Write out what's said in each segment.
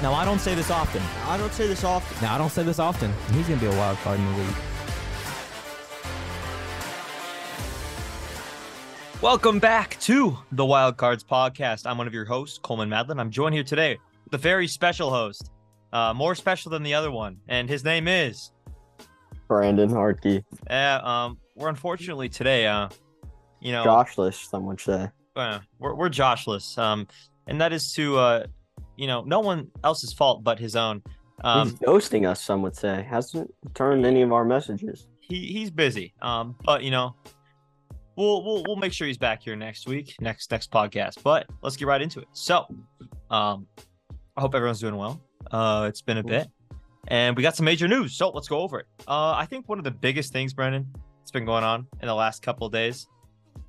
Now, I don't say this often. I don't say this often. Now, I don't say this often. He's going to be a wild card in the league. Welcome back to the Wild Cards podcast. I'm one of your hosts, Coleman Madlin. I'm joined here today with a very special host, uh, more special than the other one, and his name is Brandon Hartke. Yeah, um, we're unfortunately today, uh, you know, Joshless, some would say. Uh, we're we're Joshless, um, and that is to, uh, you know, no one else's fault but his own. Um, he's ghosting us, some would say. Hasn't returned any of our messages. He he's busy, um, but you know, we'll we'll we'll make sure he's back here next week, next next podcast. But let's get right into it. So, um, I hope everyone's doing well. Uh, it's been a bit, and we got some major news. So let's go over it. Uh, I think one of the biggest things, Brendan, that's been going on in the last couple of days,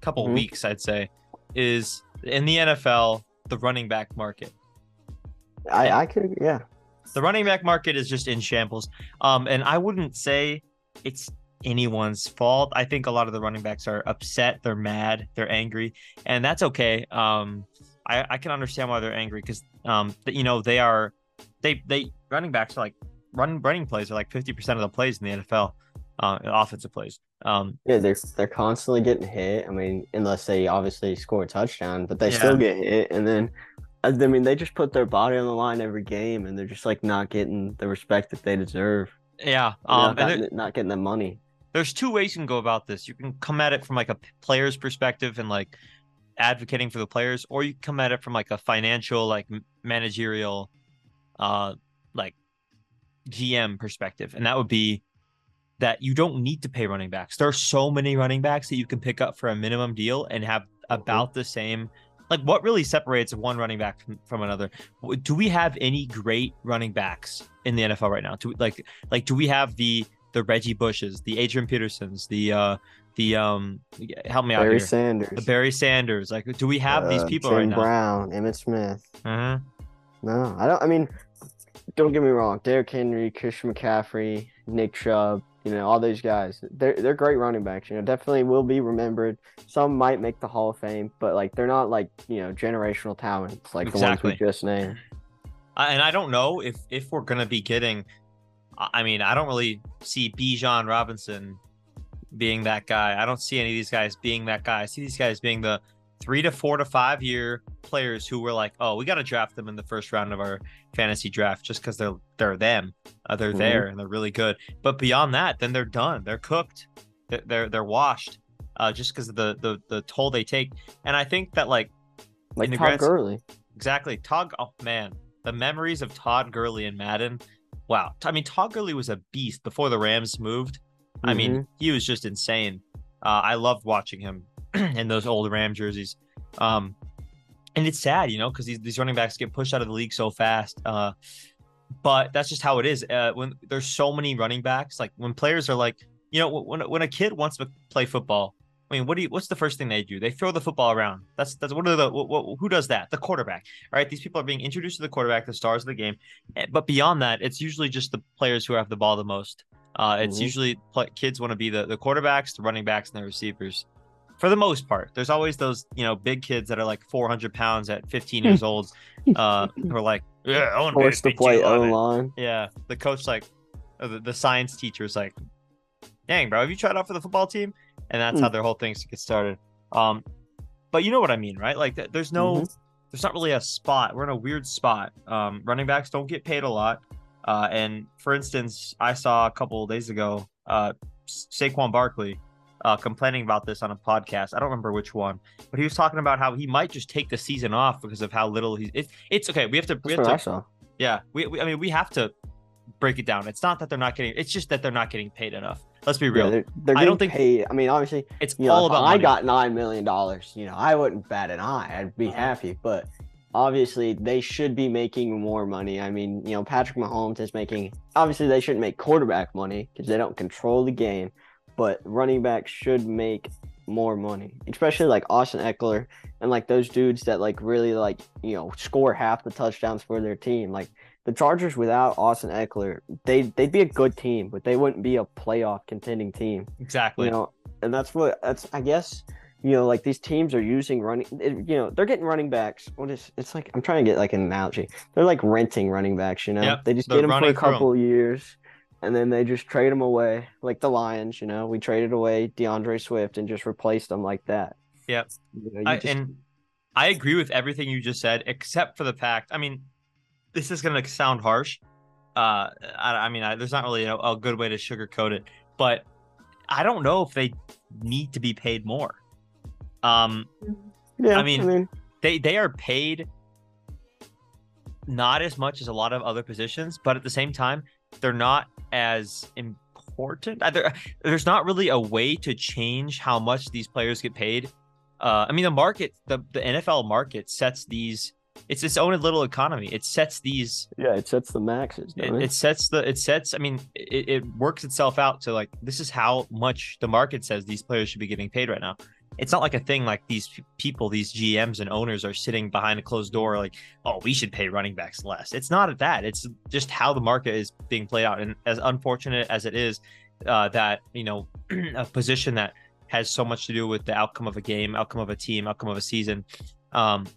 couple Mhm. weeks, I'd say, is in the NFL the running back market. I, I could, yeah. The running back market is just in shambles. Um, and I wouldn't say it's anyone's fault. I think a lot of the running backs are upset, they're mad, they're angry, and that's okay. Um, I, I can understand why they're angry because um, you know, they are they they running backs are like run running plays are like fifty percent of the plays in the NFL, uh, offensive plays. Um, Yeah, they're they're constantly getting hit. I mean, unless they obviously score a touchdown, but they Yeah. still get hit. And then, I mean, they just put their body on the line every game, and they're just like not getting the respect that they deserve. yeah. Um, not, and not getting the money. there's two ways you can go about this. You can come at it from like a player's perspective and like advocating for the players, or you can come at it from like a financial, like managerial, uh, like GM perspective, and that would be that you don't need to pay running backs. There are so many running backs that you can pick up for a minimum deal and have about the same. Like, what really separates one running back from, from another? Do we have any great running backs in the NFL right now? Do we, like, like, do we have the the Reggie Bushes, the Adrian Petersons, the uh, the um, help me out Barry here, Sanders, the Barry Sanders? Like, do we have these uh, people Jim right now? Brown, Emmitt Smith. Uh-huh. No, I don't. I mean, don't get me wrong. Derrick Henry, Christian McCaffrey, Nick Chubb, you know, all these guys. They're they're great running backs. You know, definitely will be remembered. Some might make the Hall of Fame, but like they're not like you know generational talents like the ones we just named. And I don't know if if we're gonna be getting. I I mean, I don't really see Bijan Robinson being that guy. I don't see any of these guys being that guy. I see these guys being the three to four to five year players who were like, oh, we got to draft them in the first round of our fantasy draft just because they're they're them, uh, they're Mhm. there and they're really good. But beyond that, then they're done. They're cooked. They're they're, they're washed. Uh, just because of the, the the toll they take, and I think that like Like Todd grand- Gurley. Exactly. Todd, oh man, the memories of Todd Gurley and Madden. Wow. I mean, Todd Gurley was a beast before the Rams moved. I mean, he was just insane. Uh, I loved watching him in those old Ram jerseys. Um, and it's sad, you know, because these, these running backs get pushed out of the league so fast. Uh, but that's just how it is. Uh, when there's so many running backs, like when players are like, you know, when when a kid wants to play football, I mean, what do you? What's the first thing they do? They throw the football around. That's that's what are the what, what, who does that? The quarterback. All right, these people are being introduced to the quarterback, the stars of the game. Eh, But beyond that, it's usually just the players who have the ball the most. Uh, it's Mhm. usually pl- kids want to be the the quarterbacks, the running backs, and the receivers. For the most part, there's always those you know big kids that are like 400 pounds at 15 years old, uh, who are like, yeah, I want to Forced to play O line. yeah, the coach like, the, the science teacher's like, "Dang, bro, have you tried out for the football team?" And that's Hmm. how their whole things get started. Um, but you know what I mean, right? Like, th- there's no, Mhm. there's not really a spot. We're in a weird spot. Um, running backs don't get paid a lot. Uh, and for instance, I saw a couple of days ago, uh, Sa- Saquon Barkley, uh, complaining about this on a podcast. I don't remember which one, but he was talking about how he might just take the season off because of how little he's. It, it's okay. We have to. We have to yeah, we, we I mean we have to break it down. It's not that they're not getting it's just that they're not getting paid enough. Let's be Yeah, real. they're, they're I don't think- paid. I mean, obviously, it's know, all about I money. got nine million dollars, you know, I wouldn't bat an eye. I'd be Uh-huh. happy, but obviously they should be making more money. I mean, you know, Patrick Mahomes is making. Obviously, they shouldn't make quarterback money because they don't control the game, but running backs should make more money, especially like Austin Ekeler and like those dudes that like really like you know score half the touchdowns for their team. Like the Chargers without Austin Ekeler, they they'd be a good team, but they wouldn't be a playoff contending team exactly. you know and that's what that's i guess you know, like these teams are using running, you know, they're getting running backs. What is it's like? I'm trying to get like an analogy. They're like renting running backs, you know. Yep, they just get them for a running through 'em. couple years, and then they just trade them away, like the Lions. You know, we traded away D'Andre Swift and just replaced them like that. Yep. You know, you I, just- and I agree with everything you just said, except for the fact. I mean, this is going to sound harsh. Uh, I, I mean, I, there's not really a, a good way to sugarcoat it, but I don't know if they need to be paid more. Um, yeah, I mean- they they are paid not as much as a lot of other positions, but at the same time, they're not as important. There- There's not really a way to change how much these players get paid. Uh, I mean, the market, the the NFL market sets these. It's its own little economy. It sets these. yeah, it sets the maxes. It, it, it sets the. It sets. I mean, it, it works itself out to like this is how much the market says these players should be getting paid right now. It's not like a thing like these people, these GMs and owners are sitting behind a closed door, like, oh, we should pay running backs less. It's not that. It's just how the market is being played out. And as unfortunate as it is, uh, that you know, a position that has so much to do with the outcome of a game, outcome of a team, outcome of a season. Um,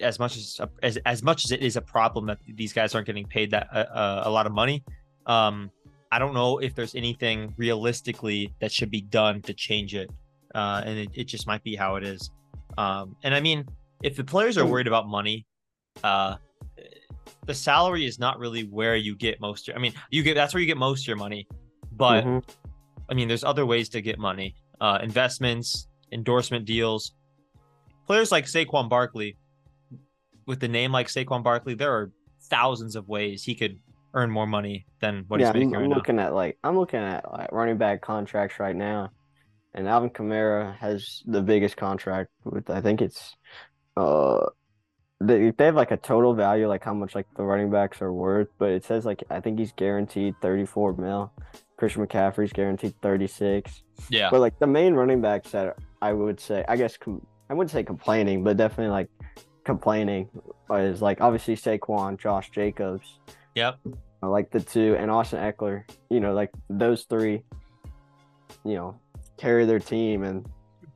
as much as as as much as it is a problem that these guys aren't getting paid that uh, uh, a lot of money, um, I don't know if there's anything realistically that should be done to change it. Uh, and it, it just might be how it is. Um, and I mean, if the players are worried about money, uh, the salary is not really where you get most. Your, I mean, you get that's where you get most of your money, but Mhm. I mean, there's other ways to get money. Uh, investments, endorsement deals. Players like Saquon Barkley, with the name like Saquon Barkley, there are thousands of ways he could earn more money than what yeah, he's making I'm, right I'm now. looking at like I'm looking at like running back contracts right now, and Alvin Kamara has the biggest contract with I think it's uh they they have like a total value like how much like the running backs are worth, but it says like I think he's guaranteed 34 mil. Christian McCaffrey's guaranteed 36. Yeah, But like the main running backs that I would say, I guess com- I wouldn't say complaining, but definitely like complaining is like obviously Saquon, Josh Jacobs. Yep. I like the two and Austin Ekeler. You know, like those three. You know, carry their team and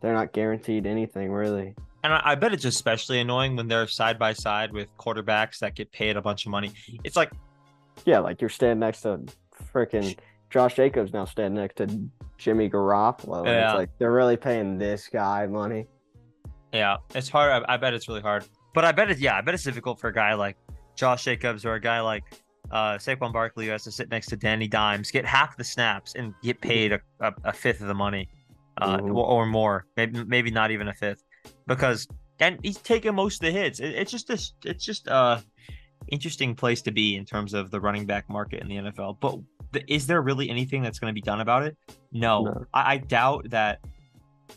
they're not guaranteed anything really. and I, I bet it's especially annoying when they're side by side with quarterbacks that get paid a bunch of money. It's like Yeah, like you're standing next to freaking Josh Jacobs now standing next to Jimmy Garoppolo. and Yeah. It's like they're really paying this guy money. Yeah, it's hard. I, I bet it's really hard. But I bet it. Yeah, I bet it's difficult for a guy like Josh Jacobs or a guy like uh, Saquon Barkley who has to sit next to Danny Dimes, get half the snaps, and get paid a, a, a fifth of the money, uh, Mhm. or, or more. Maybe maybe not even a fifth, because and he's taking most of the hits. It, it's just this. It's just a interesting place to be in terms of the running back market in the NFL. But th- is there really anything that's going to be done about it? No, No. I, I doubt that.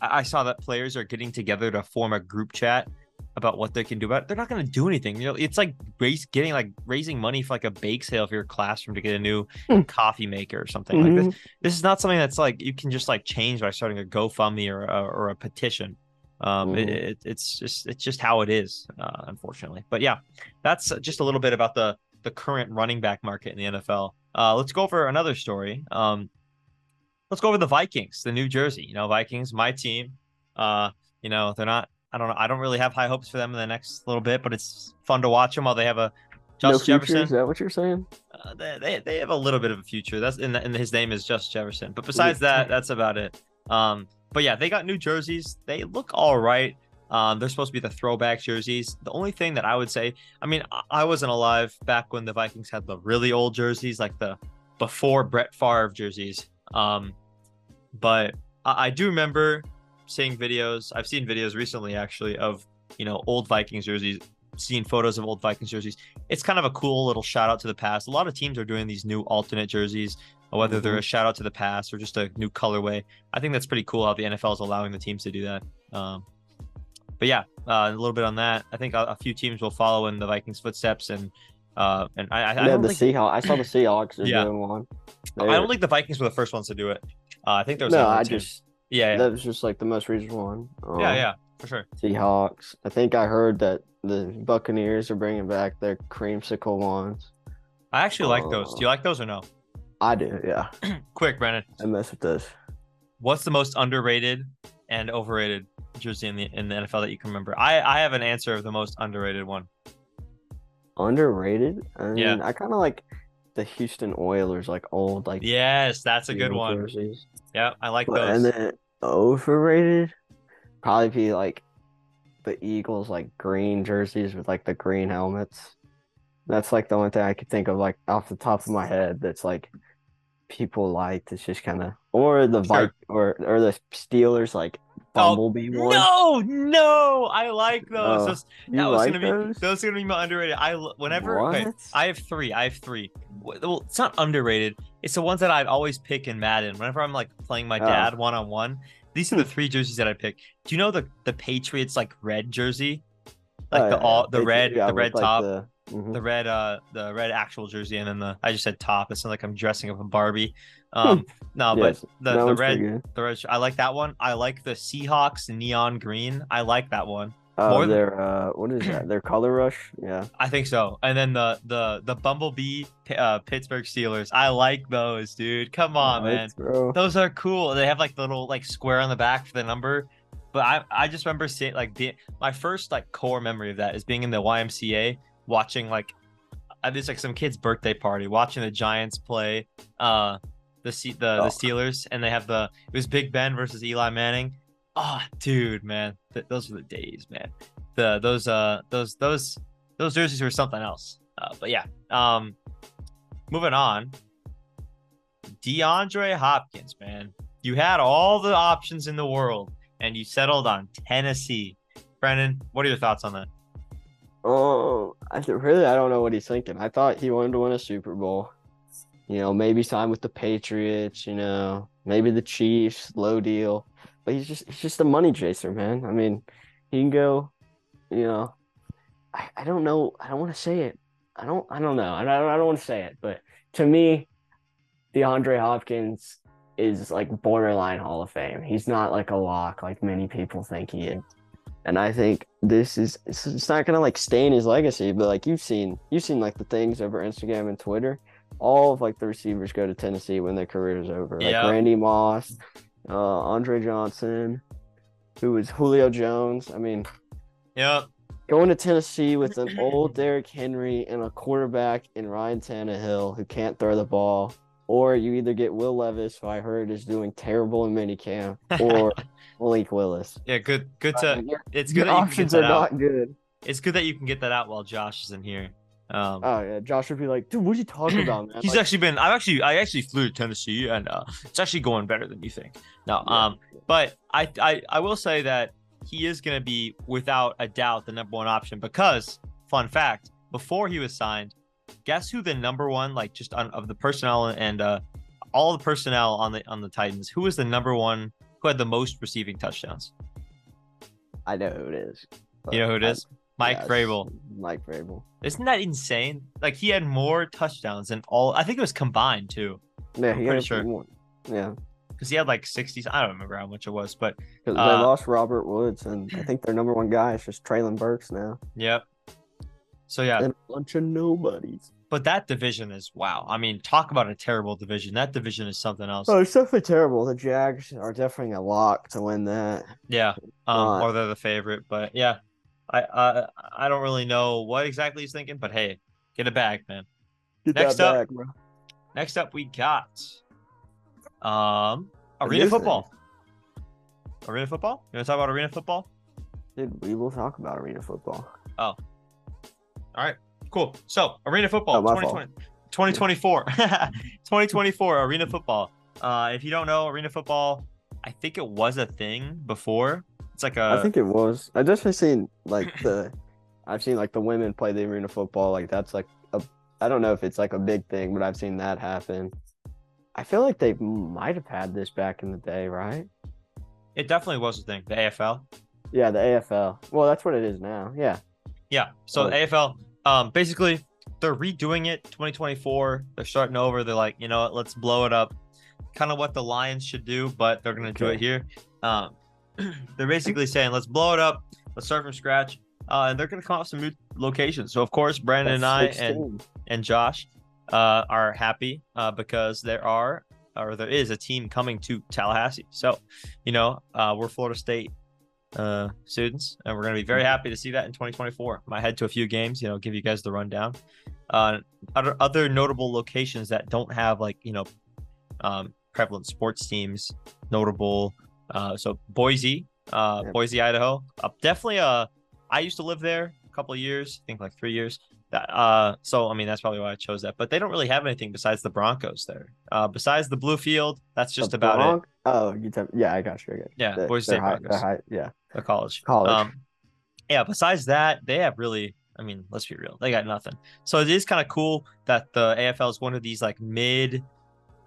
I I saw that players are getting together to form a group chat about what they can do about it. They're not going to do anything. You know, it's like raise, getting like raising money for like a bake sale for your classroom to get a new Hmm. coffee maker or something like this. Mhm. This is not something that's like you can just like change by starting a GoFundMe or a, or a petition. Um, it, Mhm. it, it's just it's just how it is, uh, unfortunately. But yeah, that's just a little bit about the the current running back market in the NFL. Uh, let's go over another story. Um, let's go over the Vikings, the New Jersey. You know, Vikings, my team. Uh, you know, they're not. I don't know. I don't really have high hopes for them in the next little bit, but it's fun to watch them while they have a No Justin future, Jefferson. is that what you're saying? Uh, they, they they have a little bit of a future. That's and, and his name is just Jefferson. But besides that, that's about it. Um, but yeah, they got new jerseys. They look all right. Um, they're supposed to be the throwback jerseys. The only thing that I would say, I mean, I, I wasn't alive back when the Vikings had the really old jerseys, like the before Brett Favre jerseys. Um, but I, I do remember seeing videos. I've seen videos recently, actually, of you know old Vikings jerseys. Seeing photos of old Vikings jerseys it's kind of a cool little shout out to the past. A lot of teams are doing these new alternate jerseys, whether they're a shout out to the past or just a new colorway. I think that's pretty cool how the NFL is allowing the teams to do that. Um, but yeah, uh, a little bit on that. I think a, a few teams will follow in the Vikings' footsteps, and uh, and I, I, I yeah, don't the think Seahawks. I saw the Seahawks Yeah. doing one. I don't think the Vikings were the first ones to do it. Uh, I think there was No, I team. just yeah, yeah, that was just like the most recent one. yeah, Um, yeah, for sure. Seahawks. I think I heard that the Buccaneers are bringing back their creamsicle ones. I actually like those. Do you like those or no? I do, yeah. Quick, Brennan. I mess with this. What's the most underrated and overrated jersey in the in the NFL that you can remember? I I have an answer of the most underrated one. Underrated? I mean, Yeah. I kind of like the Houston Oilers, like old, like Yes, that's a good one. jerseys. Yeah, I like But- those. and then overrated, probably be like the Eagles, like green jerseys with like the green helmets. That's like the only thing I could think of, like off the top of my head. That's like people liked. It's just kind of, or the Sure. Vi- or or the Steelers, like Oh, Bumblebee one. no, no, I like those. Oh, those that was like gonna those? be those are gonna be my underrated. I whenever okay, I have three. I have three. Well, it's not underrated. It's the ones that I'd always pick in Madden. Whenever I'm like playing my Oh. dad one on one, these are the hmm. three jerseys that I pick. Do you know the the Patriots like red jersey, like Oh, the yeah, all the red yeah, the red like, top, the- mhm. the red uh the red actual jersey, and then the I just said top. It sounds like I'm dressing up a Barbie. Um, no, Yes, but the the red the red. I like that one. I like the Seahawks neon green. I like that one. Oh, more than- their uh, what is that? Their color rush? Yeah. I think so. And then the the the Bumblebee uh, Pittsburgh Steelers. I like those, dude. Come on, man. Bro. Those are cool. They have like the little like square on the back for the number. But I I just remember seeing like being my first like core memory of that is being in the YMCA watching like uh, there's like some kid's birthday party watching the Giants play uh the the Oh. the Steelers and they have the it was Big Ben versus Eli Manning. Oh, dude, man, Th- those were the days, man. The those uh those those those jerseys were something else. Uh, but yeah, um, moving on. DeAndre Hopkins, man, you had all the options in the world, and you settled on Tennessee. Brennan, what are your thoughts on that? Oh, I really I don't know what he's thinking. I thought he wanted to win a Super Bowl. You know, maybe sign with the Patriots. You know, maybe the Chiefs. Low deal, but he's just he's just a money chaser, man. I mean, he can go. You know, I, I don't know. I don't want to say it. I don't. I don't know. I don't. I don't want to say it. But to me, DeAndre Hopkins is like borderline Hall of Fame. He's not like a lock like many people think he is. And I think this is it's, it's not gonna like stain his legacy, but like you've seen you've seen like the things over Instagram and Twitter. All of like the receivers go to Tennessee when their career is over. Like Yeah. Randy Moss, uh, Andre Johnson, who was Julio Jones. I mean, yeah, going to Tennessee with an old Derrick Henry and a quarterback in Ryan Tannehill who can't throw the ball, or you either get Will Levis, who I heard is doing terrible in minicamp, or Malik Willis. Yeah. Good. Good to. mean, your- It's good that you can get options are that out. not good. It's good that you can get that out while Josh is in here. Um, Oh yeah, Josh would be like, dude, what are you talking about, man? he's Like, actually been. I've actually. I actually flew to Tennessee, and uh, it's actually going better than you think. No. Yeah. Um. But I. I. I will say that he is going to be without a doubt the number one option because fun fact before he was signed guess who the number one like just on, of the personnel and uh all the personnel on the on the titans who was the number one who had the most receiving touchdowns I know who it is. you know who it I- is mike yes, Vrabel. Mike Vrabel. isn't that insane like he had more touchdowns than all i think it was combined too Yeah, I'm he pretty sure. one. Yeah, because he had like 60s i don't remember how much it was but Uh, they lost Robert Woods, and I think their number one guy is just Treylon Burks now, yep so yeah and a bunch of nobodies. But that division is wow i mean talk about a terrible division that division is something else Oh, it's definitely terrible. The Jags are definitely a lock to win that. Yeah, um, or they're the favorite. But yeah, I I I don't really know what exactly he's thinking. But hey, get a bag, man. Get Next up- bro. Next up, we got um arena football. Arena football. You want to talk about arena football? Dude, we will talk about arena football. Oh, all right, cool. So arena football, Oh, 2020, 2024, 2024 arena football. Uh, if you don't know arena football, I think it was a thing before. It's like a I think it was. I definitely seen like the, I've seen like the women play the arena football. Like that's like a, I don't know if it's like a big thing, but I've seen that happen. I feel like they might have had this back in the day, right? it definitely was a thing. The AFL. Yeah, the AFL. Well, that's what it is now. Yeah. Yeah. So the AFL, um, basically they're redoing it 2024. They're starting over. They're like, you know what, let's blow it up. Kind of what the Lions should do, but they're gonna do it here. Um, they're basically saying, let's blow it up, let's start from scratch. Uh, and they're gonna come up with some new locations. So of course, Brandon and I That's and and Josh uh, are happy uh, because there are or there is a team coming to Tallahassee. So, you know, uh, we're Florida State uh, students, and we're going to be very happy to see that in 2024. Might head to a few games, you know, give you guys the rundown. Uh, other other notable locations that don't have like you know, um, prevalent sports teams, notable. Uh, so Boise, uh, yep. Boise, Idaho. Uh, definitely. Uh, I used to live there a couple of years. I think like three years. That, uh, so I mean that's probably why I chose that. But they don't really have anything besides the Broncos there. Uh, besides the blue field, that's just the about Bron- it. Oh, you yeah, I got you. I got you. Yeah, the, Boise State high, Broncos. High, yeah, the college. College. Um, yeah. Besides that, they have really. I mean, let's be real. They got nothing. So it is kind of cool that the AFL is one of these like mid.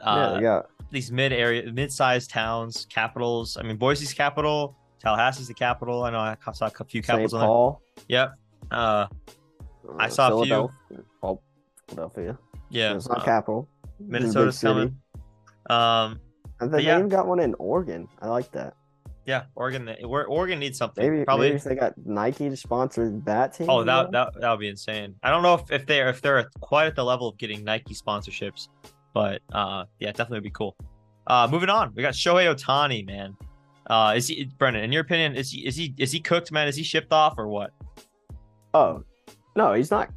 Uh, yeah, these mid area, mid-sized towns, capitals. I mean, Boise's capital, Tallahassee's the capital. I know I saw a few capitals St. Paul. Yep. Uh, I saw a few. Philadelphia. Yeah, it's not uh, capital. Minnesota's coming. Um, they yeah. even got one in Oregon. I like that. Yeah, Oregon. Oregon needs something. Maybe probably maybe if they got Nike to sponsor that team. Oh, that that that would be insane. I don't know if, if they're if they're quite at the level of getting Nike sponsorships, but uh, yeah, definitely would be cool. Uh, moving on, we got Shohei Ohtani, man. Uh, is he Brennan? In your opinion, is he is he is he cooked, man? Is he shipped off or what? Oh, no, he's not.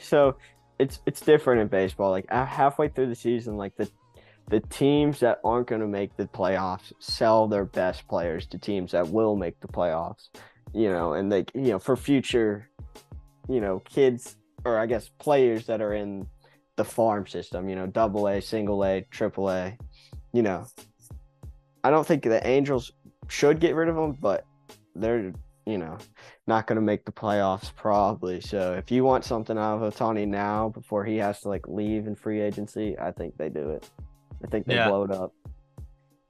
So it's it's different in baseball. Like halfway through the season, like the the teams that aren't going to make the playoffs sell their best players to teams that will make the playoffs. You know, and they you know for future, you know, kids or I guess players that are in the farm system. You know, double A, single A, triple A. You know, I don't think the Angels should get rid of them, but they're you know, not going to make the playoffs probably. So if you want something out of Ohtani now before he has to like leave in free agency, I think they do it. I think they yeah. blow it up.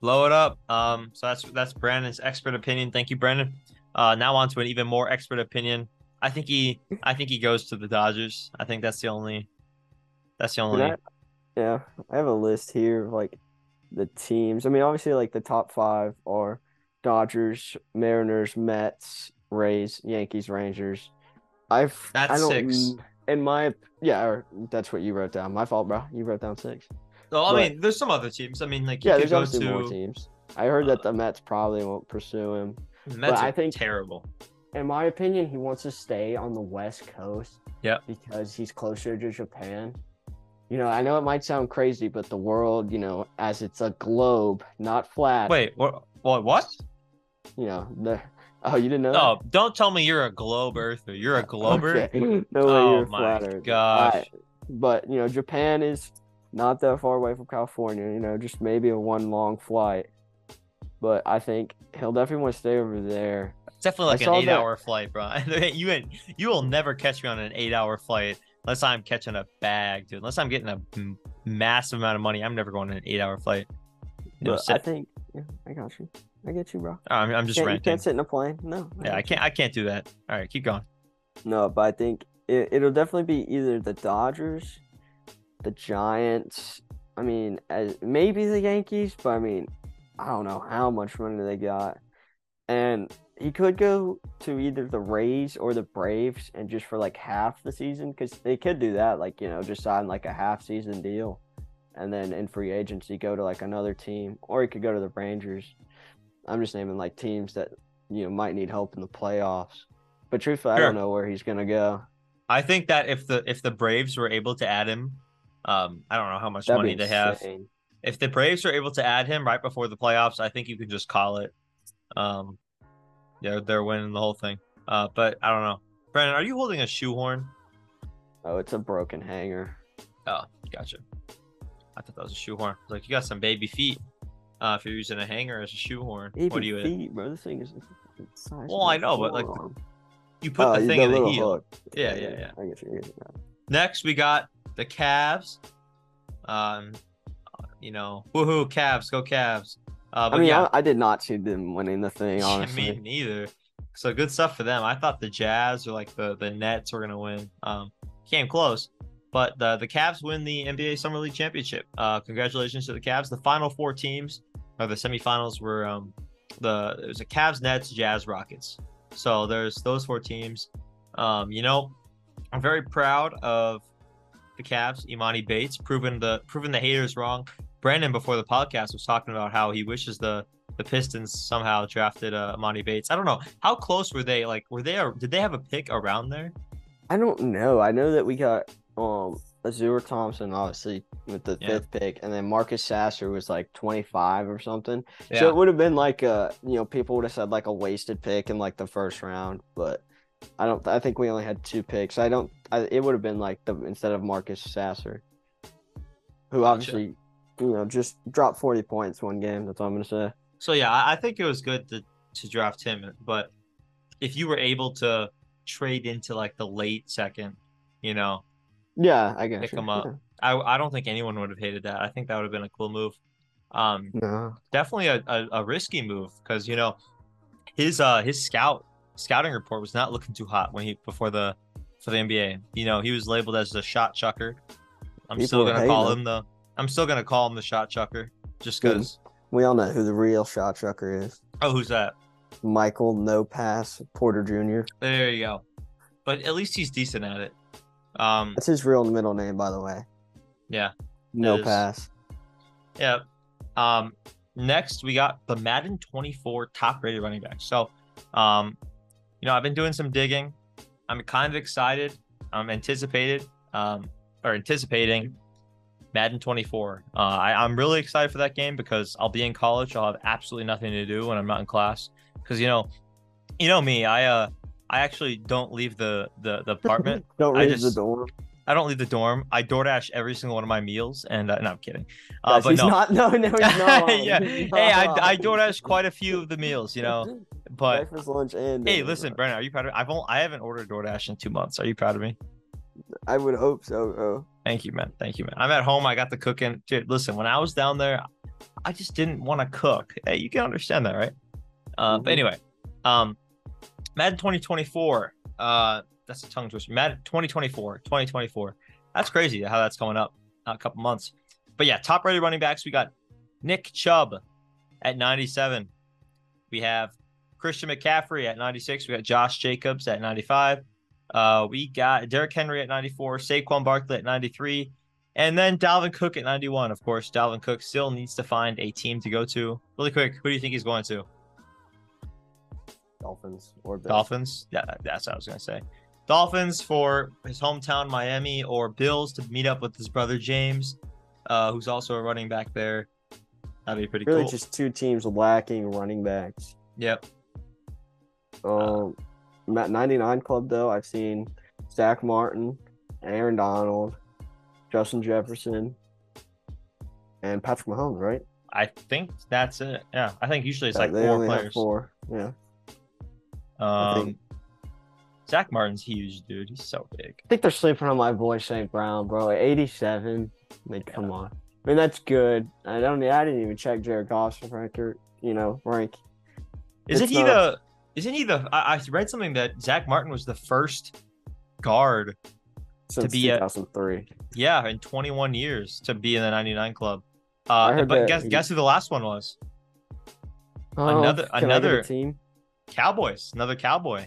Blow it up. Um, so that's that's Brandon's expert opinion. Thank you, Brandon. Uh, now on to an even more expert opinion. I think he I think he goes to the Dodgers. I think that's the only that's the only I, yeah. I have a list here of like the teams. I mean, obviously like the top five are Dodgers, Mariners, Mets, Rays, Yankees, Rangers. I've that's I don't, six. In my yeah, or that's what you wrote down. My fault, bro. You wrote down six. Well, I but, mean, there's some other teams. I mean, like yeah, there's obviously to, more teams. I heard that the uh, Mets probably won't pursue him. Mets but I think terrible. In my opinion, he wants to stay on the West Coast. Yeah. Because he's closer to Japan. You know, I know it might sound crazy, but the world, you know, as it's a globe, not flat. Wait, what? What? You know, the Oh, you didn't know? Oh, that? don't tell me you're a globe earther. You're a glober. Okay. no way oh you're my gosh! But you know, Japan is not that far away from California. You know, just maybe a one long flight. But I think he'll definitely want to stay over there. It's definitely like I an eight-hour flight, bro. you you will never catch me on an eight-hour flight unless I'm catching a bag, dude. Unless I'm getting a massive amount of money, I'm never going on an eight-hour flight. You know, I think yeah, I got you. I get you, bro. Oh, I'm, I'm just ranting. You can't sit in a plane. No. I yeah, I can't. I can't do that. All right, keep going. No, but I think it, it'll definitely be either the Dodgers, the Giants. I mean, as, maybe the Yankees, but I mean, I don't know how much money they got. And he could go to either the Rays or the Braves, and just for like half the season, because they could do that. Like you know, just sign like a half season deal, and then in free agency go to like another team, or he could go to the Rangers I'm just naming like teams that you know might need help in the playoffs. But truthfully, sure. I don't know where he's gonna go. I think that if the if the Braves were able to add him, um, I don't know how much That'd money they have. If the Braves are able to add him right before the playoffs, I think you can just call it. Um, yeah, they're winning the whole thing. Uh, but I don't know. Brandon, are you holding a shoehorn? Oh, it's a broken hanger. Oh, gotcha. I thought that was a shoehorn. Like you got some baby feet. Uh, if you're using a hanger as a shoehorn, Even what do you? Feet, bro. This thing is. Well, I know, but like you put oh, the thing in the heel. Yeah, yeah, yeah. I get you. I get you Next, we got the Cavs. Um, you know, woohoo, Cavs, go Cavs. Uh, I mean, yeah. I, I, did not see them winning the thing. Honestly, me neither. So good stuff for them. I thought the Jazz or like the the Nets were gonna win. Um, came close, but the the Cavs win the NBA Summer League championship. Uh, congratulations to the Cavs. The final four teams or the semifinals were um, the it was a Cavs, Nets, Jazz, Rockets. So there's those four teams. Um, you know, I'm very proud of the Cavs, Emoni Bates, proving the proving the haters wrong. Brandon before the podcast was talking about how he wishes the the Pistons somehow drafted uh, Monty Bates. I don't know how close were they. Like, were they? Did they have a pick around there? I don't know. I know that we got um Ausar Thompson obviously with the Yeah. fifth pick, and then Marcus Sasser was like twenty five or something. Yeah. So it would have been like a you know people would have said like a wasted pick in like the first round, but I don't. I think we only had two picks. I don't. I, it would have been like the instead of Marcus Sasser, who Gotcha. obviously you know just dropped forty points one game. That's all I'm gonna say. So yeah, I think it was good to to draft him, but if you were able to trade into like the late second, you know, Yeah, I guess. pick him up. I I don't think anyone would have hated that. I think that would have been a cool move. Um, No. definitely a, a, a risky move because you know his uh his scout scouting report was not looking too hot when he before the for the NBA. You know, he was labeled as the shot chucker. I'm People still gonna call hating him the I'm still gonna call him the shot chucker just because. We all know who the real shot chucker is. Oh, who's that? Michael No Pass Porter Jr. There you go. But at least he's decent at it. Um, That's his real middle name, by the way. yeah, No. Pass. yeah. Um, next we got the Madden 24 top rated running back. So, um, you know, I've been doing some digging. I'm kind of excited. I'm anticipated, um, or anticipating Madden 24. Uh, I, I'm really excited for that game because I'll be in college. I'll have absolutely nothing to do when I'm not in class. Because you know, you know me. I uh, I actually don't leave the the, the apartment. Don't I just- the dorm. I don't leave the dorm. I DoorDash every single one of my meals, and uh, no, I'm kidding. Uh, Guys, but he's no, not. No, no, he's not. yeah. He's Hey, I, not. I DoorDash quite a few of the meals, you know. But breakfast, lunch, and hey, listen. Brennan, are you proud of? I've only, I haven't ordered DoorDash in two months. Are you proud of me? I would hope so. Bro. Thank you, man. Thank you, man. I'm at home. I got the cooking. Dude, listen, when I was down there, I just didn't want to cook. Hey, you can understand that, right? Uh, But Mhm. anyway, um, Madden 2024. Uh, that's a tongue twister. Madden 2024. 2024. That's crazy how that's coming up uh, a couple months. But yeah, top rated running backs. We got Nick Chubb at 97. We have Christian McCaffrey at 96. We got Josh Jacobs at 95. Uh, we got Derrick Henry at 94, Saquon Barkley at 93, and then Dalvin Cook at 91. Of course, Dalvin Cook still needs to find a team to go to. Really quick, who do you think he's going to? Dolphins or Bills. Dolphins? Yeah, that's what I was gonna say. Dolphins for his hometown Miami, or Bills to meet up with his brother James, uh, who's also a running back there. That'd be pretty Really, cool. just two teams lacking running backs. Yep. Um, at 99 Club though, I've seen Zack Martin, Aaron Donald, Justin Jefferson, and Patrick Mahomes. Right? I think that's it. Yeah, I think usually it's Yeah, like four players. four. Yeah. Um, Zack Martin's huge, dude. He's so big. I think they're sleeping on my boy St. Brown, bro. Like 87. I mean, come on. I mean, that's good. I don't. I didn't even check Jared Goff's record. You know, rank. Isn't It's he not- the? Isn't he the? I, I read something that Zack Martin was the first guard, Since be a- 2003. yeah, in 21 years to be in the 99 club. Uh, but guess he- guess who the last one was? Oh, Another- can I get a another- team. Cowboys, another Cowboy,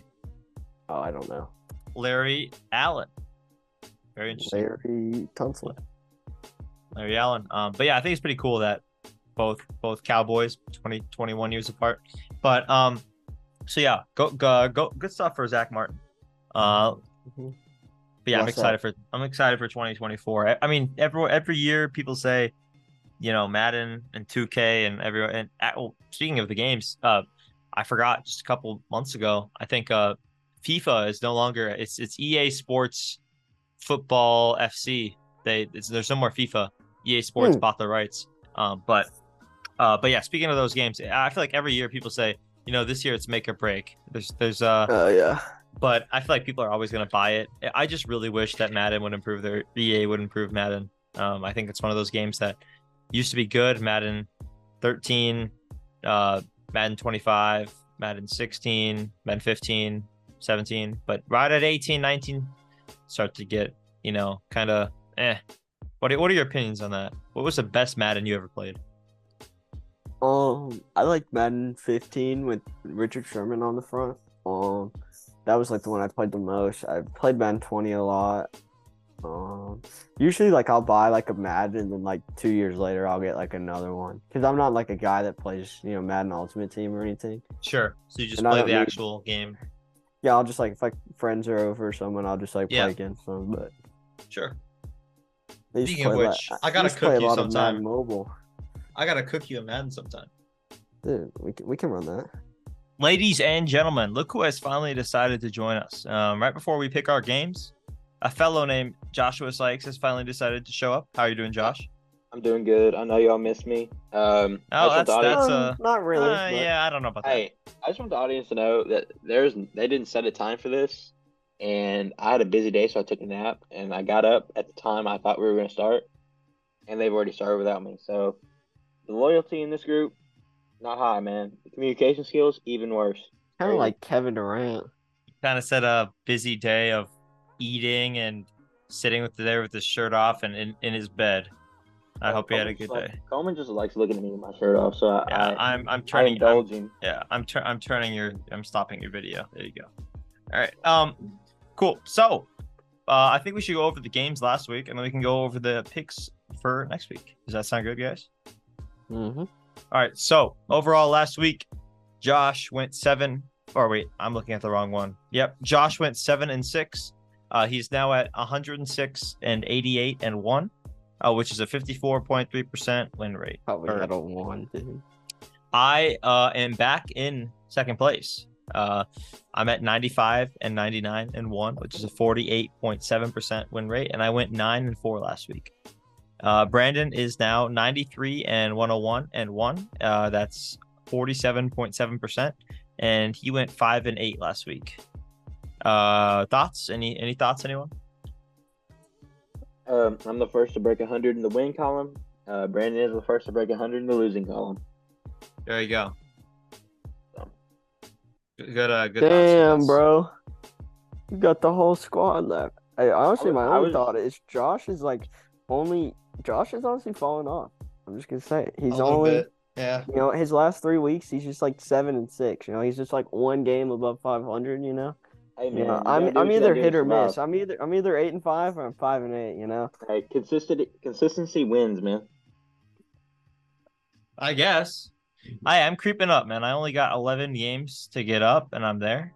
Oh, I don't know. Larry Allen. Very interesting, Larry Tunsil. Larry Allen. Um, but yeah, I think it's pretty cool that both both Cowboys 20 21 years apart. But um, so yeah, go go go good stuff for Zack Martin. Uh, Mhm. But yeah, I'm excited for I'm excited for 2024. I, I mean, every every year people say, you know, Madden and 2K and every and uh, well, speaking of the games, uh, I forgot just a couple months ago. I think uh, FIFA is no longer it's it's EA Sports Football FC. They it's, there's no more FIFA. EA Sports Hmm. bought the rights. Um, but uh, but yeah, speaking of those games, I feel like every year people say, you know, this year it's make or break. There's there's uh Oh yeah. but I feel like people are always going to buy it. I just really wish that Madden would improve their EA would improve Madden. Um, I think it's one of those games that used to be good. Madden 13, uh, Madden 25, Madden 16, Madden 15, 17, but right at 18, 19, start to get you know kind of eh. What are, what are your opinions on that? What was the best Madden you ever played? Um, I like Madden 15 with Richard Sherman on the front. Um, that was like the one I played the most. I played Madden 20 a lot. Um, usually, like I'll buy like a Madden, and then like two years later, I'll get like another one. Cause I'm not like a guy that plays, you know, Madden Ultimate Team or anything. Sure. So you just And play the need- actual game. Yeah, I'll just like if like friends are over or someone, I'll just like Yeah. play against them. But Sure. Speaking of lot- I gotta cook a you sometime. Mobile. I gotta cook you a Madden sometime. Dude, we can, we can run that. Ladies and gentlemen, look who has finally decided to join us. Um, right before we pick our games, a fellow named Joshua Sykes has finally decided to show up. How are you doing, Josh? I'm doing good. I know y'all missed me. Um, I Oh, just want the that's- audience- that's, Um, uh, not really. Uh, but- yeah, I don't know about that. Hey, I just want the audience to know that there's they didn't set a time for this, and I had a busy day, so I took a nap, and I got up at the time I thought we were going to start, and they've already started without me. So the loyalty in this group, not high, man. The communication skills, even worse. Kind of like Kevin Durant. Kind of said a busy day of eating and sitting with there with his shirt off and in, in his bed. I hope he had a good just like- day. Coleman just likes looking at me with my shirt off, so I, Yeah, I, I'm I'm I turning I'm, indulge him. yeah I'm tur- I'm turning your I'm stopping your video. There you go. All right. Um, cool. So, uh, I think we should go over the games last week, and then we can go over the picks for next week. Does that sound good, guys? Mm-hmm. All right. So overall, last week, Josh went seven. Or wait, I'm looking at the wrong one. Yep, Josh went seven and six. Uh, he's now at 106 and 88 and one, uh, which is a 54.3 percent win rate. Probably Or- had a one, dude. I uh, am back in second place. Uh, I'm at 95 and 99 and one, which is a 48.7 percent win rate, and I went nine and four last week. Uh, Brandon is now 93 and 101 and one. Uh, that's 47.7 percent, and he went five and eight last week. Uh, thoughts? Any any thoughts? Anyone? Um, I'm the first to break 100 in the win column. Uh, Brandon is the first to break 100 in the losing column. There you go. Good, good, uh, good. Damn, thoughts. bro. You got the whole squad left. Hey, honestly, was- my I own was- thought is Josh is like only Josh is honestly falling off. I'm just gonna say it. He's A only bit, Yeah. you know his last three weeks he's just like seven and six. You know he's just like one game above 500. You know. Hey man, you gotta I'm do I'm either hit or miss. survive. I'm either I'm either eight and five or I'm five and eight. You know. Hey, consistent consistency wins, man. I guess. I am creeping up, man. I only got 11 games to get up, and I'm there.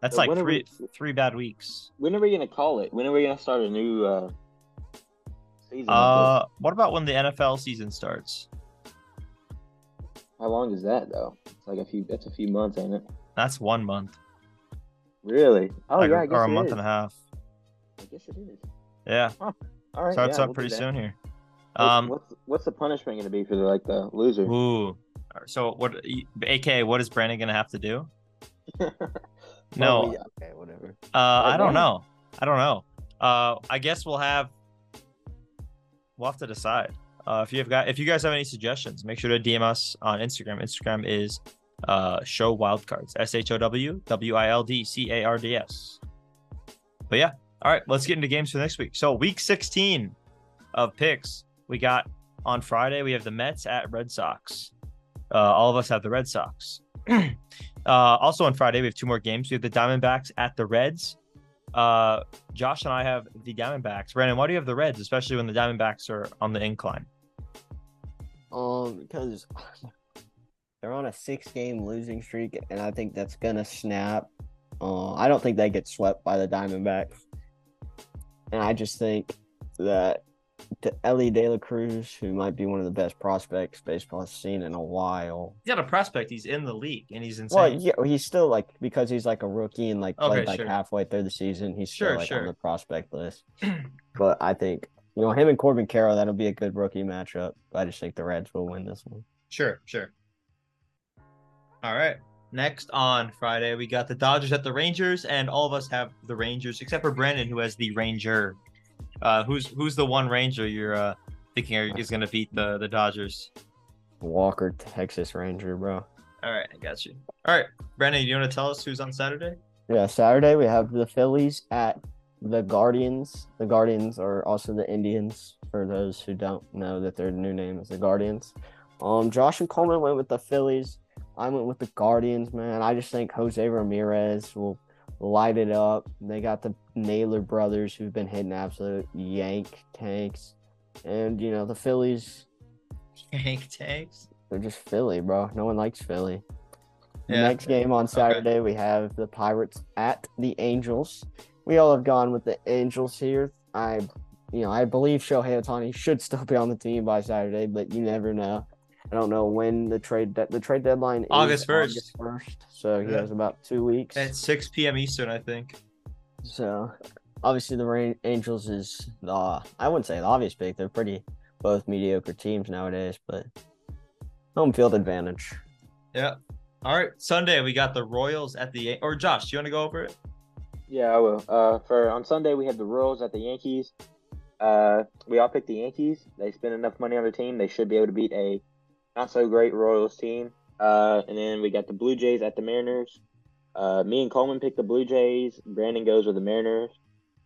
That's So like three we- three bad weeks. When are we gonna call it? When are we gonna start a new uh, season? Uh, what about when the NFL season starts? How long is that though? It's like a few. That's a few months, ain't it? That's one month, Really? Oh like, yeah, I guess or a month is. and a half. I guess it is. Yeah, All right. starts yeah, up we'll pretty soon here. Um, what's what's the punishment gonna be for the like the loser? ooh. So what? AK, what is Brandon gonna have to do? No, okay, whatever. Uh, I don't know. I don't know. Uh, I guess we'll have we'll have to decide. Uh, if you have got if you guys have any suggestions, make sure to DM us on Instagram. Instagram is uh show wildcards. S H O W W I L D C A R D S. But yeah, all right. Let's get into games for next week. So week 16 of picks, we got on Friday. We have the Mets at Red Sox. Uh, all of us have the Red Sox. uh, also on Friday, we have two more games. We have the Diamondbacks at the Reds. Uh, Josh and I have the Diamondbacks. Brandon, why do you have the Reds, especially when the Diamondbacks are on the incline? Um, because they're on a six-game losing streak, and I think that's gonna snap. Uh, I don't think they get swept by the Diamondbacks, and I just think that Elly De La Cruz, who might be one of the best prospects baseball's seen in a while. He's got a prospect. He's in the league and he's insane. Well, yeah, he's still like because he's like a rookie and like played Okay, like sure. halfway through the season. He's still Sure, like sure. on the prospect list. but I think you know him and Corbin Carroll that'll be a good rookie matchup. I just think the Reds will win this one. Sure, sure. All right. Next on Friday, we got the Dodgers at the Rangers, and all of us have the Rangers, except for Brandon, who has the Ranger. Uh, who's who's the one Ranger you're uh, thinking is going to beat the the Dodgers? Walker, Texas Ranger, bro. All right, I got you. All right, Brandon, you want to tell us who's on Saturday? Yeah, Saturday we have the Phillies at the Guardians. The Guardians are also the Indians. For those who don't know that their new name is the Guardians. Um, Josh and Coleman went with the Phillies. I went with the Guardians, man. I just think Jose Ramirez will light it up. They got the Naylor brothers who've been hitting absolute yank tanks, and you know the Phillies. Yank tanks. They're just Philly, bro. No one likes Philly. The Yeah. next game on Saturday, we have the Pirates at the Angels. We all have gone with the Angels here. I, you know, I believe Shohei Ohtani should still be on the team by Saturday, but you never know. I don't know when the trade de- the trade deadline is August 1st. August 1st, so he Yeah. has about two weeks. At 6 p.m. Eastern, I think. So obviously the Rain- Angels is the I wouldn't say the obvious pick. They're pretty both mediocre teams nowadays, but home field advantage. Yeah. All right. Sunday, we got the Royals at the. Or Josh, do you want to go over it? Yeah, I will. Uh, for on Sunday we have the Royals at the Yankees. Uh, we all picked the Yankees. They spend enough money on their team; they should be able to beat a not so great Royals team. Uh, and then we got the Blue Jays at the Mariners. Uh, me and Coleman picked the Blue Jays. Brandon goes with the Mariners.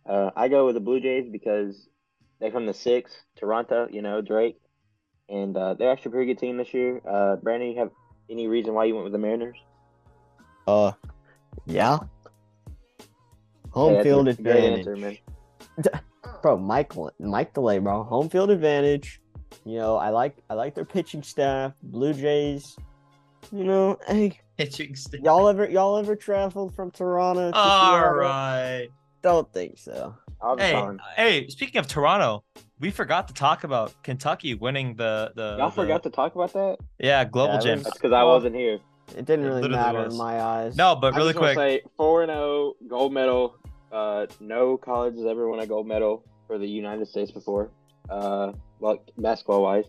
Uh, I go with the Blue Jays because they're from the six, Toronto. You know Drake, and uh, they're actually a pretty good team this year. Uh, Brandon, you have any reason why you went with the Mariners? Uh, yeah. Home Yeah, field advantage, answer, man. bro. Mike Mike Delay, bro. Home field advantage. You know, I like I like their pitching staff. Blue Jays. You know, hey, Pitching stick. y'all ever y'all ever traveled from Toronto? To All Seattle? right. Don't think so. I'll be Hey, fine. hey. Speaking of Toronto, we forgot to talk about Kentucky winning the the. Y'all the- forgot to talk about that. Yeah, Global Yeah, it That's because I wasn't here. It didn't really literally matter was. in my eyes. No, but I really just quick. say four and zero gold medal. Uh, no college has ever won a gold medal for the United States before. Uh, well, basketball wise.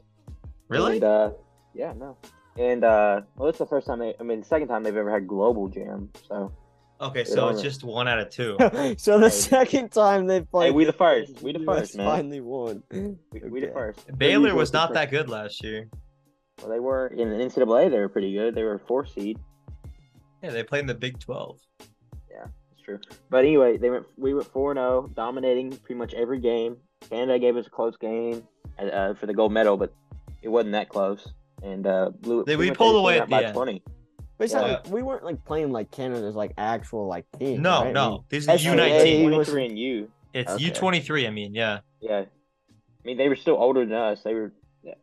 Really? And, uh, yeah, no. And uh, well, it's the first time they. I mean, the second time they've ever had global jam. So Okay, so it's just one out of two. so the Hey. second time they played, hey, we the the first. We the first, man. Finally won. We, we the first. Baylor was not that good last year. Well, they were in the NCAA. They were pretty good. They were four seed. Yeah, they played in the Big Twelve. That's true. But anyway, they went. We went four and zero, dominating pretty much every game. Canada gave us a close game uh, for the gold medal, but it wasn't that close. And uh, blew. They- we pulled away at the by end. twenty. But Yeah. like, we weren't like playing like Canada's like actual like team. No, right? I mean, no. These are U was- nineteen. Twenty three and U. It's Okay. U twenty three. I mean, yeah. Yeah, I mean they were still older than us. They were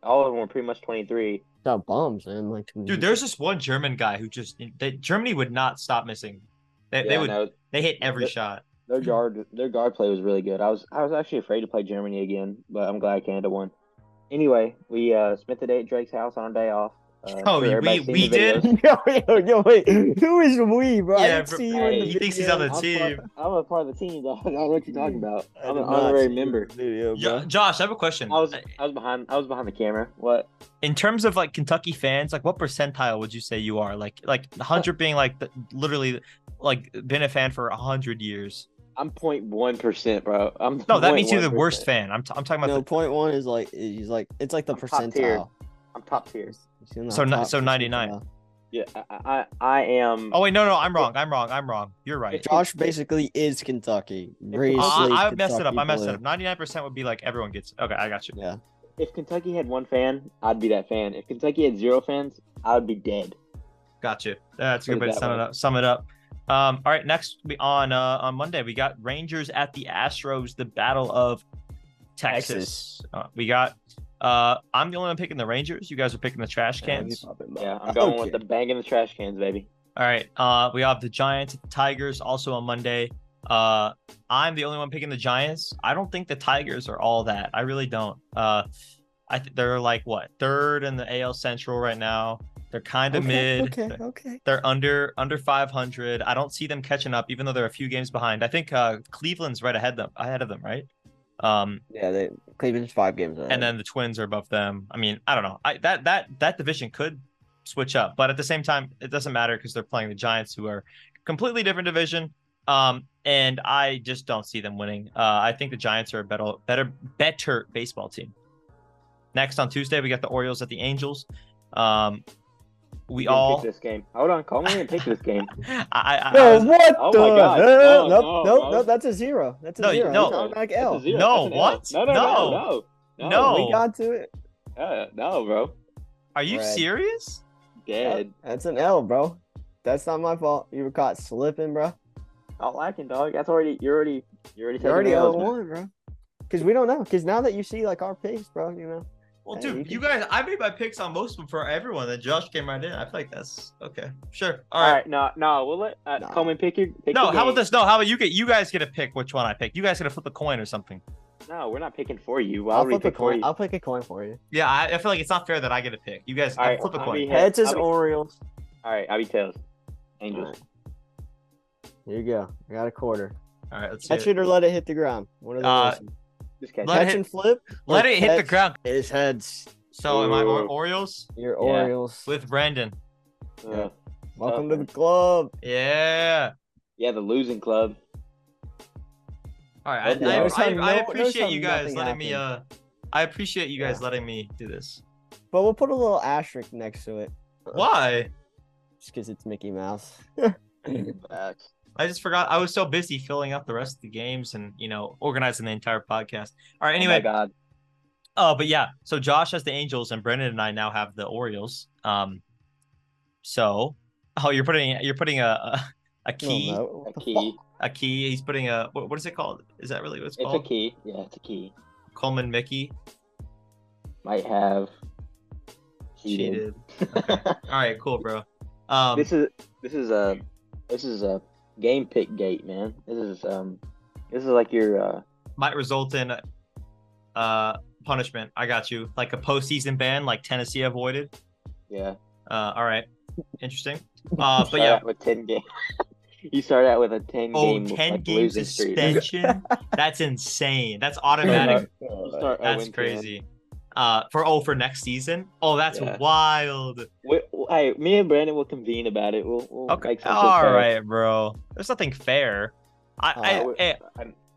all of them were pretty much twenty three. got bums, man. Like, Dude, there's this one German guy who just they, Germany would not stop missing. They, they would no, they hit every But- shot. Their guard their guard play was really good. I was I was actually afraid to play Germany again, but I'm glad Canada won. Anyway, we uh, spent the day at Drake's house on our day off. Uh, Oh, sure we- we did? yo, yo, yo, wait. Who is we, bro? I Yeah, didn't bro- see you Hey, in the he thinks he's on the video. team. I'm a part of the team, dog. I don't know what you're talking about. I I'm did an not honorary see member. Video, Jo- bro. Josh, I have a question. I was I was behind I was behind the camera. What? in terms of like Kentucky fans, like what percentile would you say you are? Like like hundred being like the, literally like been a fan for a hundred years. I'm 0.1 percent, bro. I'm No, that means you're the worst fan. I'm, t- I'm talking about No, the, point one is like he's like it's like the I'm top tier. percentile. I'm top tier. He's in the So top so 99. percentile. Yeah, I I, I am. Oh wait, no, no, I'm wrong. I'm wrong. I'm wrong. You're right. Josh basically is Kentucky. Uh, Raised Uh, Lake I messed it up. I messed blue. it up. Ninety nine percent would be like everyone gets. Okay, I got you. Yeah. If Kentucky had one fan, I'd be that fan. If Kentucky had zero fans, I would be dead. Got you. That's a good way to that sum it up. Sum it up. Um, all right, next we on uh, on Monday we got Rangers at the Astros, the Battle of Texas. Texas. Uh, we got. Uh, I'm the only one picking the Rangers. You guys are picking the trash cans. Yeah, I'm going with the bang in the trash cans, baby. All right. Uh, we have the Giants the Tigers also on Monday. Uh, I'm the only one picking the Giants. I don't think the Tigers are all that. I really don't. Uh, I think they're like what third in the AL Central right now. They're kind of okay, mid. Okay, okay. They're under under 500. I don't see them catching up, even though they're a few games behind. I think uh, Cleveland's right ahead them ahead of them, right? Um, Yeah, they Cleveland's five games ahead. and then the Twins are above them. I mean, I don't know. I that that that division could switch up, but at the same time, it doesn't matter because they're playing the Giants, who are completely different division. Um, and I just don't see them winning. Uh, I think the Giants are a better better better baseball team. Next on Tuesday, we got the Orioles at the Angels. Um, we You all. pick this game. Hold on, call me and pick this game. I, I, I no, was- what Oh the my God. hell? No, nope, no, nope, bro. nope. That's a zero. That's a No, you- zero. no. That's automatic That's a L. zero. No, That's an L. what? No, no, no, No. no, No. We got to it. Uh, no, bro. are you Red. serious? Dead. That's an L, bro. That's not my fault. You were caught slipping, bro. Stop lacking, dog. That's already you're already you're already You're already taking zero L's, one, bro. Because we don't know. Because now that you see like our picks, bro, you know. Well, dude, you you guys, I made my picks on most of them for everyone. Then Josh came right in. I feel like that's okay. Sure. All All right. right, no, no, we'll let uh, Nah. Coleman pick your. Pick No, your how about this? No, how about you get you guys get to pick which one I pick. You guys get to flip a coin or something. No, we're not picking for you. I'll would we flip a coin. I'll pick a coin for you. Yeah, I, I feel like it's not fair that I get to pick. You guys All right, flip a I'll coin. be- Heads is I'll be- Orioles. All right, I'll be tails. All Angels. right. Here you go. I got a quarter. All right, let's see. Catch It. it or let it hit the ground. One of Uh, those. Just catch. Let catch it- and flip. Let it hit the ground. His heads. So am I or- Ooh. Orioles Your Yeah. Orioles. with Brandon? Uh, Welcome tough, to the club. Yeah. yeah, the losing club. All right. I, Okay. I, Notice I, no- I appreciate you guys nothing letting me. Uh, I appreciate you guys Yeah. letting me do this. But we'll put a little asterisk next to it. Why? Just because it's Mickey Mouse. Facts. I just forgot. I was so busy filling out the rest of the games and you know organizing the entire podcast. All right. Oh my Anyway, God. Oh, but yeah. So Josh has the Angels, and Brendan and I now have the Orioles. Um, so oh, you're putting you're putting a a, a key No, no. A key. a key. He's putting a what, what is it called? Is that really what it's called? It's a key. Yeah, it's a key. Coleman Mickey Might have cheated. cheated. Okay. All right, cool, bro. Um, this is this is a this is a game pick gate, man. This is um this is like your uh might result in uh punishment. I got you. Like a postseason ban, like Tennessee avoided. yeah. Uh, all right, interesting. Uh, but yeah. with ten game. you start out with a ten Oh, game 10 like, game suspension. That's insane. That's automatic. You start That's 0-10. crazy. Uh, for oh, for next season. Oh, that's Yeah. wild. Hey, me and Brandon will convene about it. We'll, we'll Okay, make all right, bro. There's nothing fair. I, Uh, I, we- I,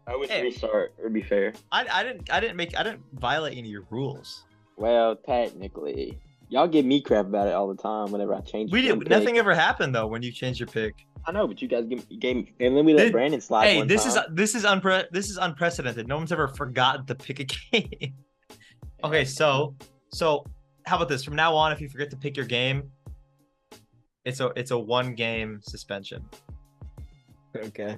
I would Hey. restart or be fair. I, I didn't, I didn't make, I didn't violate any of your rules. Well, technically, y'all give me crap about it all the time whenever I change. We did. pick. Nothing ever happened though when you changed your pick. I know, but you guys give, gave me, and then we let This- Brandon slide. hey, this is this is unpre- this is unprecedented. No one's ever forgotten to pick a game. okay, so so how about this? From now on, if you forget to pick your game, it's a it's a one game suspension. Okay.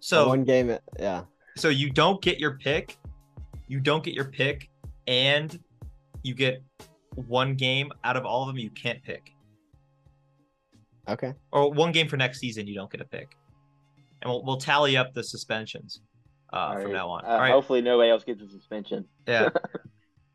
So one game. Yeah. so you don't get your pick, you don't get your pick, and you get one game out of all of them you can't pick, Okay. or one game for next season you don't get a pick, and we'll we'll tally up the suspensions uh, from right. now on. Uh, All right. Hopefully, nobody else gets a suspension. Yeah.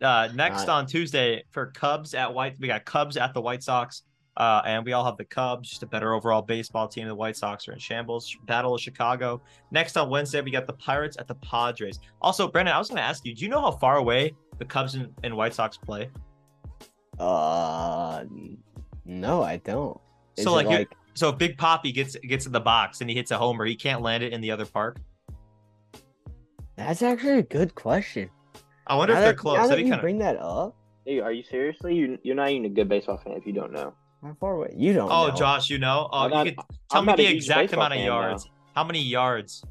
Uh, next Alright. on Tuesday for Cubs at White, we got Cubs at the White Sox, uh, and we all have the Cubs, just a better overall baseball team. The White Sox are in shambles. Battle of Chicago. Next on Wednesday, we got the Pirates at the Padres. Also, Brendan, I was going to ask you, do you know how far away the Cubs and, and White Sox play? Uh, no, I don't. Is So, it like, So if Big Poppy gets gets in the box and he hits a homer, he can't land it in the other park. that's actually a good question. I wonder Now if they're that- close. Now that That'd you kind of. bring that up, Dude, are you seriously? You, you're not even a good baseball fan if you don't know. how far away? You don't. Oh, know. Josh, you know? Oh, I'm you could tell I'm me the exact amount of fan, though. yards. How many yards?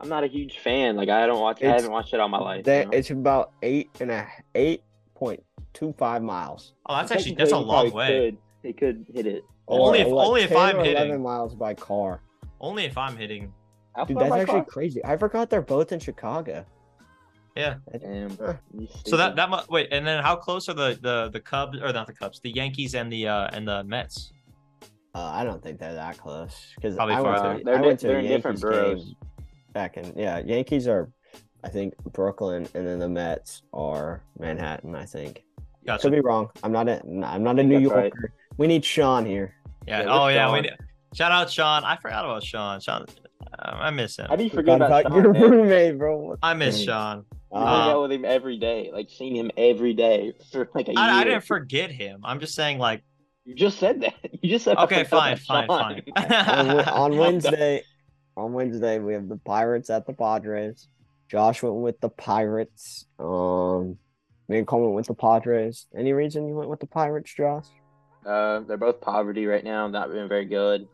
I'm not a huge fan. Like I don't watch. I haven't watched it all my life. That you know? it's about eight and a eight point two five miles. Oh, that's actually that's a long way. Could, he could hit it. Only if- what, only if I'm hitting. Eleven miles by car. Only if I'm hitting. Dude, that's actually car? crazy. I forgot they're both in Chicago. Yeah. Damn, So that stupid. that mu- wait, and then how close are the the the Cubs or not the Cubs, the Yankees and the uh and the Mets? Uh, I don't think they're that close because Probably I went farther. to They're I di- went to they're in different Yankees boroughs. game back in yeah. Yankees are, I think Brooklyn, and then the Mets are Manhattan. I think. Gotcha. Could be wrong. I'm not a I'm not a think New that's right. Yorker. We need Sean here. Yeah. Yeah, oh with yeah. We, Sean. need- shout out Sean. I forgot about Sean. Sean, I miss him. How do you forget Forgot about, about Sean, your man? roommate, bro. I miss Dang. Sean. You Uh, hang out with him every day, like seen him every day for like a year. I, I didn't forget him. I'm just saying like You just said that. You just said. Okay, forgot fine, about fine, on, fine. On Wednesday, on Wednesday we have the Pirates at the Padres. Josh went with the Pirates. Um, me and Cole went with the Padres. Any reason you went with the Pirates, Josh? Uh, they're both poverty right now. Not been very good.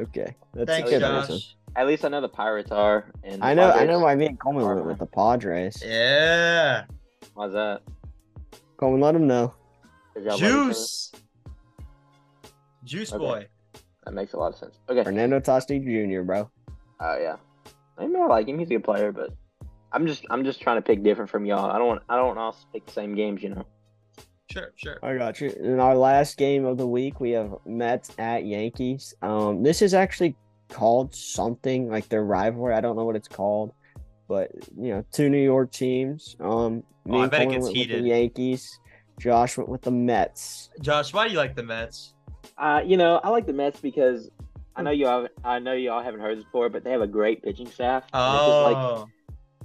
Okay, that's Thanks, a good Josh. reason. At least I know the Pirates are. And I know, I know why me and Coleman are. went with the Padres. Yeah. Why's that? Coleman, let him know. 'Cause y'all love each other? Juice. Juice Okay. boy. that makes a lot of sense. Okay. Fernando Tatis Jr., bro. Oh yeah. I mean, I like him. He's a good player, but I'm just I'm just trying to pick different from y'all. I don't want I don't want us to pick the same games, you know. Sure, sure. I got you. In our last game of the week, we have Mets at Yankees. Um, this is actually called something like their rivalry. I don't know what it's called, but you know, two New York teams. Um, me Oh, I and bet it gets went with heated. the Yankees. Josh went with the Mets. Josh, why do you like the Mets? Uh, you know, I like the Mets because I know you all I know you all haven't heard this before, but they have a great pitching staff. and It's like Oh,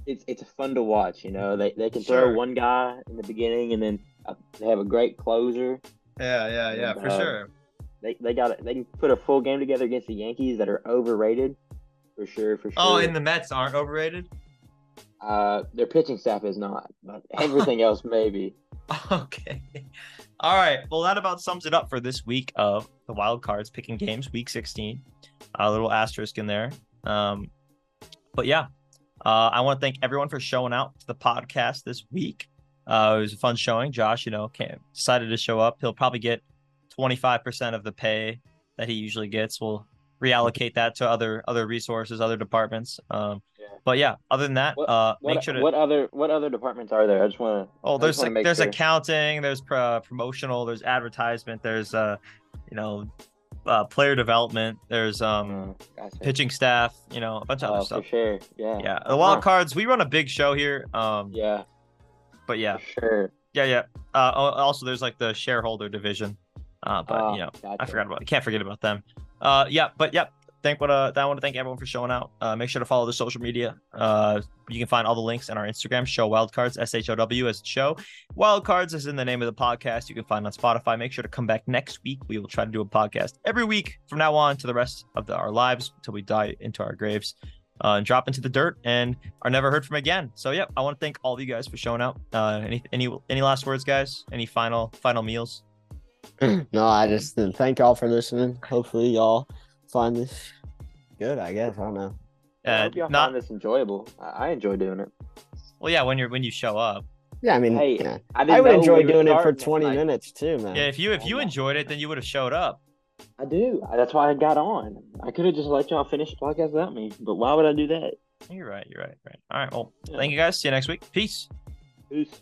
it's it's fun to watch. You know, they they can Sure. throw one guy in the beginning, and then uh, they have a great closer. yeah, yeah, yeah, for uh, sure. They they got they can put a full game together against the Yankees that are overrated, for sure, for sure. Oh, and the Mets aren't overrated. uh, their pitching staff is not, but everything else maybe. Okay. All right. Well, that about sums it up for this week of the wild cards picking games, week 16. A little asterisk in there. Um, but yeah, uh, I want to thank everyone for showing out to the podcast this week. Uh, it was a fun showing. Josh, you know, came, decided to show up. He'll probably get 25% of the pay that he usually gets. We'll reallocate that to other other resources, other departments. Um, Yeah. but yeah, other than that, What- uh, What, make sure to what other what other departments are there? I just want to. Oh, there's like there's sure. accounting, there's pro- promotional, there's advertisement, there's uh, you know, uh, player development, there's um, gotcha. pitching staff, you know, a bunch of Oh, other for stuff. sure. Yeah. Yeah, the wild Huh. cards. We run a big show here. Um, Yeah, but yeah, for sure. yeah, yeah. Uh, also there's like the shareholder division. Uh, but Oh, you know, I forgot about. I can't forget about them. Uh, yeah, but yeah. Thank what uh, I want to thank everyone for showing out. Uh, make sure to follow the social media. Uh, you can find all the links in our Instagram. Show Wildcards S H O W as show. Wildcards is in the name of the podcast. You can find on Spotify. Make sure to come back next week. We will try to do a podcast every week from now on to the rest of the, our lives until we die into our graves uh, and drop into the dirt and are never heard from again. So yeah, I want to thank all of you guys for showing out. Uh, any any any last words, guys? Any final final meals? no, I just thank y'all for listening. Hopefully, y'all find this good. I guess I don't know. I Uh, hope y'all not find this enjoyable. I, I enjoy doing it. well, yeah. When you're when you show up. Yeah, I mean, Hey, yeah. I, I didn't would enjoy we doing it for 20 and minutes too, man. Yeah, if you if you Oh, enjoyed it, then you would have showed up. I do. That's why I got on. I could have just let y'all finish the podcast without me, but why would I do that? You're right. You're right. Right. All right. Well, Yeah. thank you guys. See you next week. Peace. Peace.